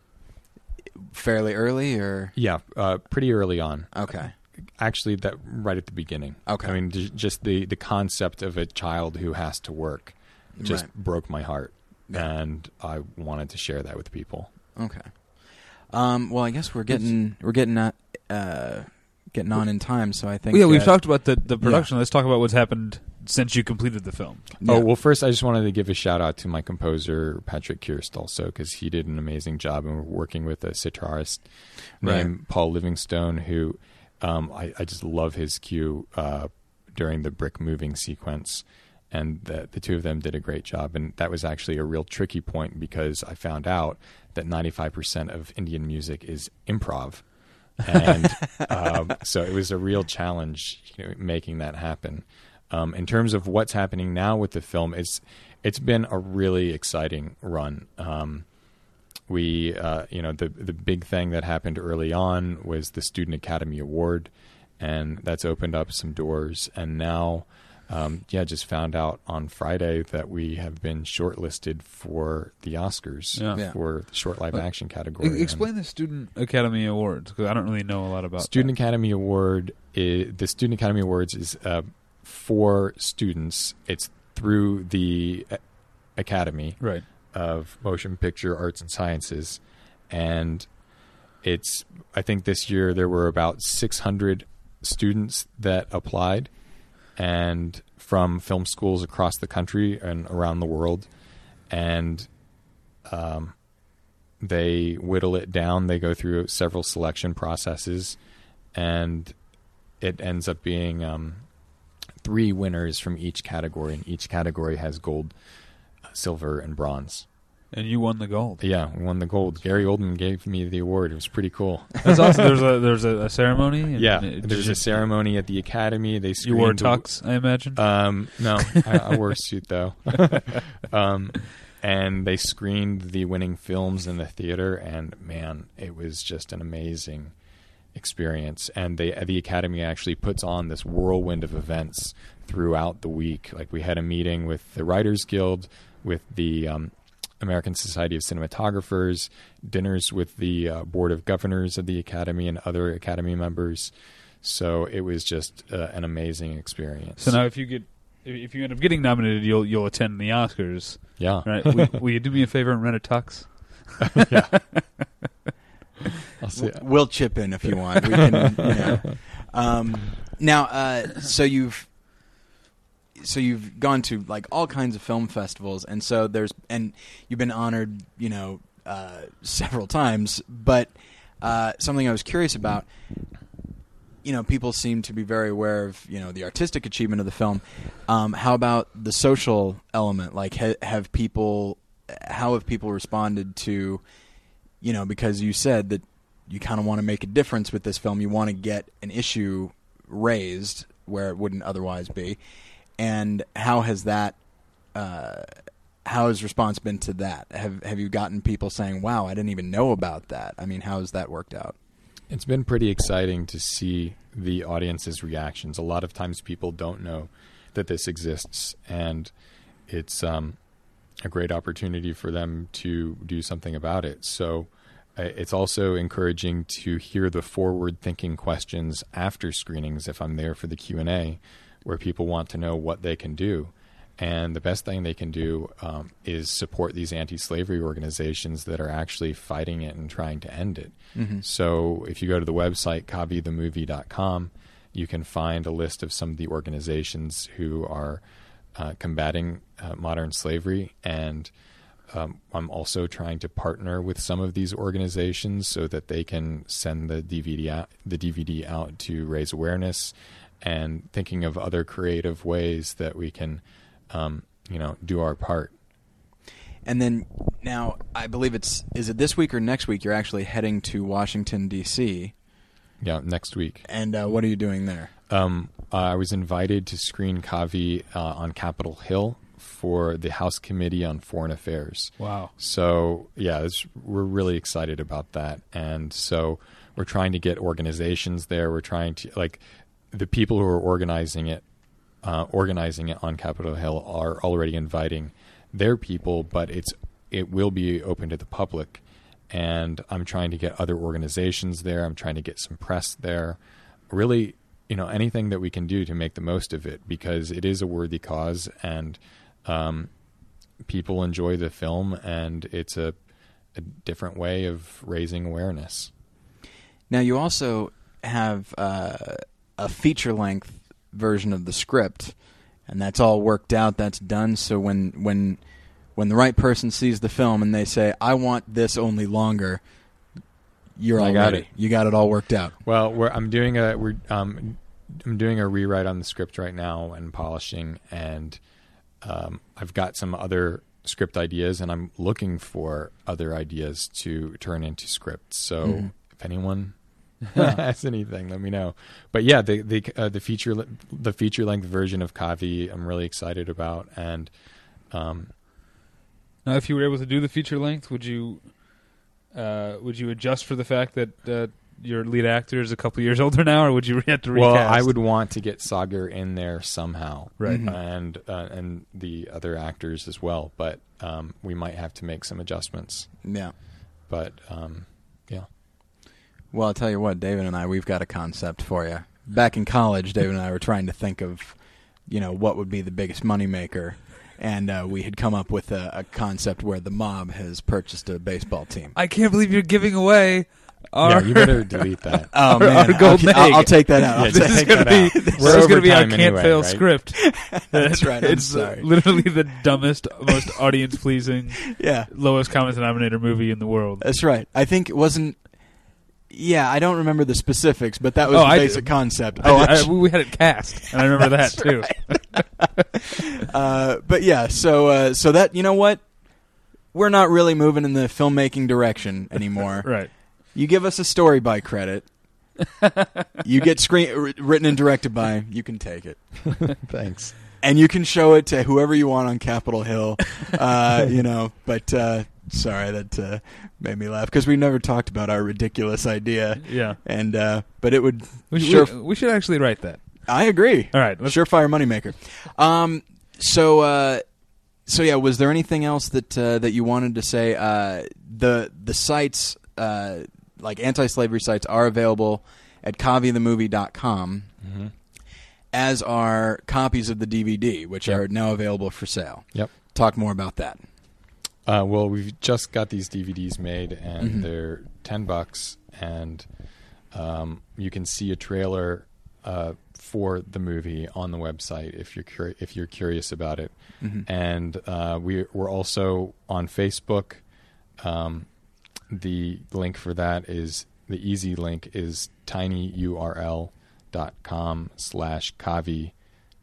fairly early, or Yeah, uh, pretty early on. okay, Actually, that right at the beginning. Okay. I mean, just the the concept of a child who has to work just Right. broke my heart, Yeah. and I wanted to share that with people. okay. Um, well, I guess we're getting we're getting at, uh, getting on in time, so I think yeah, we've uh, talked about the, the production. Let's talk about what's happened since you completed the film. yeah. Oh well, first I just wanted to give a shout out to my composer Patrick Kirst also because he did an amazing job, and we're working with a sitarist Right. named Paul Livingstone who um, I, I just love his cue uh, during the brick moving sequence, and the, the two of them did a great job, and that was actually a real tricky point because I found out that ninety five percent of Indian music is improv. and um, so it was a real challenge you know, making that happen. Um, in terms of what's happening now with the film, it's it's been a really exciting run. Um, we, uh, you know, the the big thing that happened early on was the Student Academy Award, and that's opened up some doors. And now, um, yeah, just found out on Friday that we have been shortlisted for the Oscars Yeah. Yeah. for the short live action category. E- And- explain the Student Academy Awards because I don't really know a lot about Student that. Academy Award. Is, the Student Academy Awards is uh, for students. It's through the Academy Right. of Motion Picture Arts and Sciences, and it's. I think this year there were about 600 students that applied, and from film schools across the country and around the world, and um, they whittle it down. They go through several selection processes, and it ends up being um, three winners from each category, and each category has gold, silver, and bronze. And you won the gold. Yeah, we won the gold. Gary Oldman gave me the award. It was pretty cool. That's awesome. There's a there's a, a ceremony. and- yeah, there's a ceremony at the academy. They You wore screened the- tux, I imagine. Um, no, I, I wore a suit though. um, and they screened the winning films in the theater, and man, it was just an amazing experience. And they, the Academy actually puts on this whirlwind of events throughout the week. Like we had a meeting with the Writers Guild, with the um, American Society of Cinematographers, dinners with the uh, Board of Governors of the Academy and other Academy members. So it was just uh, an amazing experience. so now, if you get if you end up getting nominated, you'll you'll attend the Oscars, yeah, right? will, will you do me a favor and rent a tux? I'll see. We'll chip in if you want. We can, you know. Um, now, uh, so you've so you've gone to like all kinds of film festivals, and so there's and you've been honored, you know, uh, several times. But uh, something I was curious about, you know, people seem to be very aware of you know the artistic achievement of the film. Um, how about the social element? Like, ha- have people, how have people responded to, you know, because you said that you kind of want to make a difference with this film. You want to get an issue raised where it wouldn't otherwise be. And how has that? Uh, how has response been to that? Have Have you gotten people saying, "Wow, I didn't even know about that"? I mean, how has that worked out? It's been pretty exciting to see the audience's reactions. A lot of times people don't know that this exists, and it's um, a great opportunity for them to do something about it. So uh, it's also encouraging to hear the forward-thinking questions after screenings if I'm there for the Q&A where people want to know what they can do. And the best thing they can do um, is support these anti slavery organizations that are actually fighting it and trying to end it. Mm-hmm. So if you go to the website, kavithemovie.com, you can find a list of some of the organizations who are uh, combating uh, modern slavery. And um, I'm also trying to partner with some of these organizations so that they can send the DVD out, the DVD out to raise awareness and thinking of other creative ways that we can um, you know, do our part. And then now, I believe it's is it this week or next week? You're actually heading to Washington D.C. Yeah, next week. And uh, what are you doing there? Um, I was invited to screen Kavi uh, on Capitol Hill for the House Committee on Foreign Affairs. Wow. So yeah, we're really excited about that, and so we're trying to get organizations there. We're trying to like the people who are organizing it uh, organizing it on Capitol Hill are already inviting their people, but it's it will be open to the public. And I'm trying to get other organizations there. I'm trying to get some press there. Really, you know, anything that we can do to make the most of it because it is a worthy cause and um, people enjoy the film and it's a, a different way of raising awareness. Now, you also have uh, a feature length version of the script, and that's all worked out. That's done. So when when when the right person sees the film and they say, "I want this only longer," you're all I got ready. it. You got it all worked out. Well, I'm doing a we're um, I'm doing a rewrite on the script right now and polishing, and um, I've got some other script ideas, and I'm looking for other ideas to turn into scripts. So Mm-hmm. if anyone has anything, let me know. But yeah, the the uh, the feature the feature length version of Kavi, I'm really excited about, and um, Now, if you were able to do the feature length, would you uh, would you adjust for the fact that uh, your lead actor is a couple years older now, or would you have to recast? well, I would want to get Sagar in there somehow, Right. Mhm. and uh, and the other actors as well. But um, we might have to make some adjustments. Yeah. But um, yeah, Well, I'll tell you what, David and I, we've got a concept for you. Back in college, David and I were trying to think of, you know, what would be the biggest moneymaker. And uh, we had come up with a, a concept where the mob has purchased a baseball team. I can't believe you're giving away. Our, yeah, you better delete that. Oh Our- man, our golden I'll, I'll egg. take that out. Yeah, I'll just take- this is gonna be out. this We're is gonna be a overtime can't anyway, fail right? script. That's right, I'm it's sorry. literally the dumbest, most audience pleasing, yeah, lowest common denominator movie in the world. that's right. I think it wasn't. Yeah, I don't remember the specifics, but that was Oh, the I basic do. concept. Oh, I- actually- we had it cast, and I remember that too. uh, but yeah, so uh, so that you know what, we're not really moving in the filmmaking direction anymore. right. You give us a story by credit. you get screen wr- written and directed by. You can take it, Thanks. and you can show it to whoever you want on Capitol Hill. Uh, you know, but uh, sorry that uh, made me laugh because we never talked about our ridiculous idea. Yeah. And uh, but it would We, sure. we, we should actually write that. I agree. All right. Let's, Surefire moneymaker. Um, so, uh, so yeah, was there anything else that uh, that you wanted to say? Uh, the the sites, uh, like anti-slavery sites, are available at kavithemovie.com, hmm as are copies of the DVD, which Yep. are now available for sale. Yep. Talk more about that. Uh, well, we've just got these DVDs made, and Mhm. they're ten bucks, and um, you can see a trailer uh, for the movie on the website if you're curi- if you're curious about it. Mhm. And uh, we we're also on Facebook. Um, the link for that is the easy link is tinyurl.com slash kavi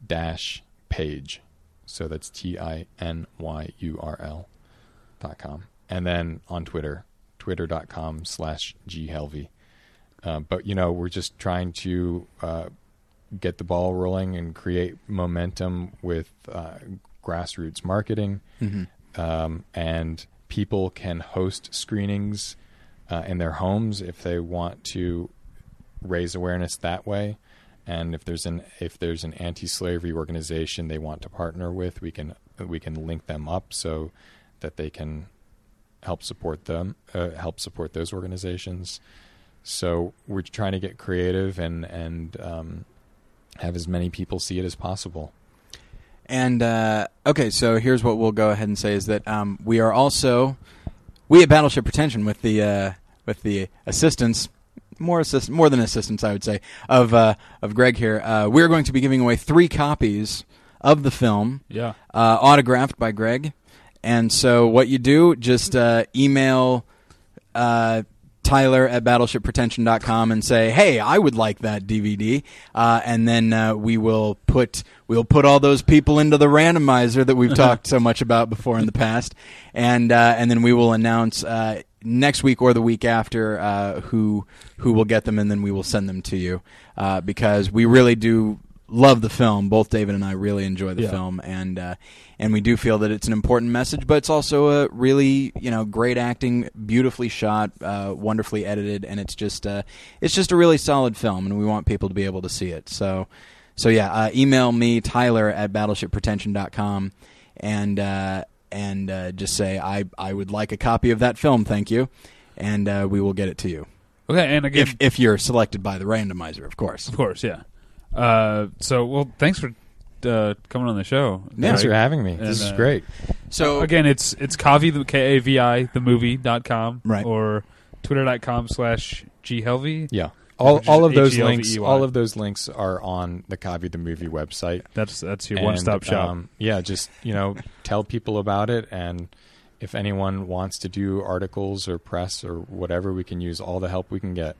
dash page. So that's T I N Y U R L dot com. And then on Twitter, twitter.com slash ghelvey. Uh, but, you know, we're just trying to uh, get the ball rolling and create momentum with uh, grassroots marketing. Mhm. Um, and people can host screenings uh, in their homes if they want to raise awareness that way. And if there's an if there's an anti-slavery organization they want to partner with, we can we can link them up so that they can help support them, uh, help support those organizations. So we're trying to get creative and and um, have as many people see it as possible. And uh, okay, so here's what we'll go ahead and say is that um, we are also we at Battleship Pretension with the uh, with the assistance more assist more than assistance I would say of uh, of Gregg here. Uh, we're going to be giving away three copies of the film, Yeah. uh, autographed by Gregg. And so what you do, just uh, email uh, Tyler at battleshippretension.com and say, "Hey, I would like that DVD," uh, and then uh, we will put we'll put all those people into the randomizer that we've talked so much about before in the past, and uh, and then we will announce uh, next week or the week after uh, who who will get them, and then we will send them to you. Uh, because we really do love the film. Both David and I really enjoy the Yeah. film, and uh, and we do feel that it's an important message, but it's also a really you know great acting, beautifully shot, uh, wonderfully edited, and it's just uh, it's just a really solid film, and we want people to be able to see it. So so yeah, uh, email me Tyler at battleshippretension.com and uh, and uh, just say I I would like a copy of that film, thank you, and uh, we will get it to you Okay, and again, if if you're selected by the randomizer, of course. of course, yeah. Uh, so, well, thanks for uh, coming on the show. Thanks Gregg. for having me. And, This is uh, great. So again, it's it's Kavi the K A V I the movie dot com Right. or twitter.com slash G Helvey. Yeah. All, Which is all of those H-E-L-V-E-Y. links, all of those links are on the Kavi the movie website. That's that's your And, one stop shop. Um, yeah, just you know, tell people about it, and if anyone wants to do articles or press or whatever, we can use all the help we can get.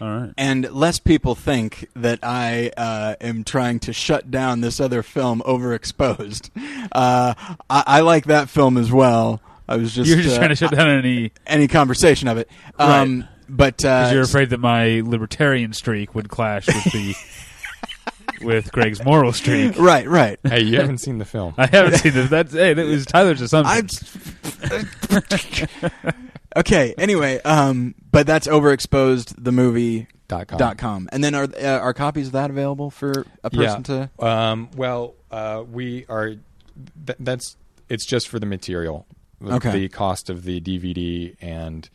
All right. And lest people think that I uh, am trying to shut down this other film, Overexposed, uh, I, I like that film as well. I was just You're just uh, trying to shut down any any conversation of it. Um, But uh, because you're afraid that my libertarian streak would clash with the with Gregg's moral streak. right, right. Hey, you haven't seen the film? I haven't seen this. That's hey, that was Tyler's assumption. Okay. Anyway, um, but that's Overexposed the movie Dot com. dot com. And then are uh, are copies of that available for a person to? Um, well, uh, we are. Th- that's it's just for the material, the- Okay. the cost of the DVD and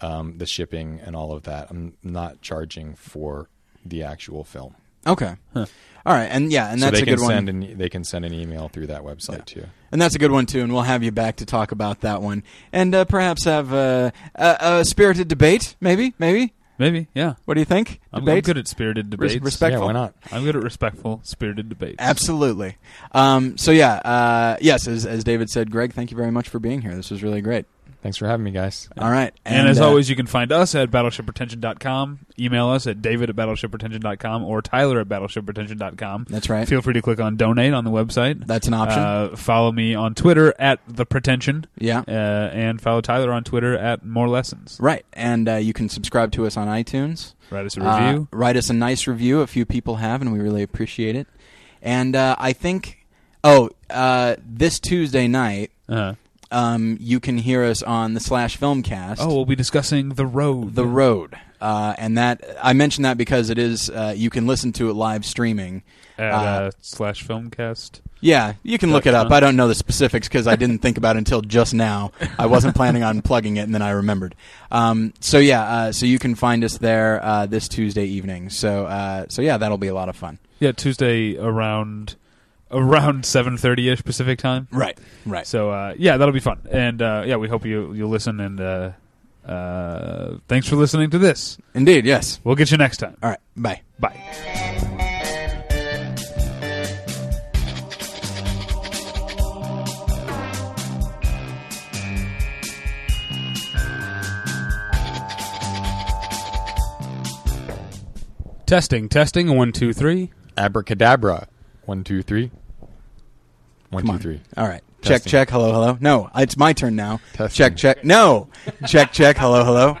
um, the shipping and all of that. I'm not charging for the actual film. Okay. All right, and yeah, and so that's they a can good one. send an, they can send an email through that website too. And that's a good one too, and we'll have you back to talk about that one, and uh, perhaps have uh, a, a spirited debate. Maybe, maybe. Maybe, yeah. What do you think? I'm, I'm good at spirited Res- debates. respectful. Yeah, why not? I'm good at respectful, spirited debates. Absolutely. Um, so yeah, uh, yes, as, as David said, Gregg, thank you very much for being here. This was really great. Thanks for having me, guys. All right, And, as uh, always, you can find us at battleshippretension.com. Email us at david at battleshippretension.com or tyler at battleshippretension.com. that's right. Feel free to click on donate on the website. That's an option. Uh, follow me on Twitter at the pretension, yeah. uh, and follow Tyler on Twitter at more lessons. Right, and uh, you can subscribe to us on iTunes. Write us a Uh, review. write us a nice review. A few people have, and we really appreciate it. And uh, I think, oh, uh, this Tuesday night, Uh, um, you can hear us on the Slash Filmcast. oh, we'll be discussing the road. The Road, uh, and that I mention that because it is uh, you can listen to it live streaming. at uh, uh, slash filmcast. Yeah, you can look it up. I don't know the specifics because I didn't think about it until just now. I wasn't planning on plugging it, and then I remembered. Um, so yeah, uh, so you can find us there uh, this Tuesday evening. So uh, so yeah, that'll be a lot of fun. Yeah, Tuesday around around seven thirty ish Pacific time. Right, right. So uh, yeah, that'll be fun, and uh, yeah, we hope you you'll listen. And uh, uh, thanks for listening to this. Indeed, yes. We'll get you next time. All right, bye. Bye. Testing, testing, one, two, three. Abracadabra. One, two, three. One, Come two, on. three. All right. Check, Testing. check. Hello, hello. No, it's my turn now. Testing. Check, check. No. check, check. Hello, hello.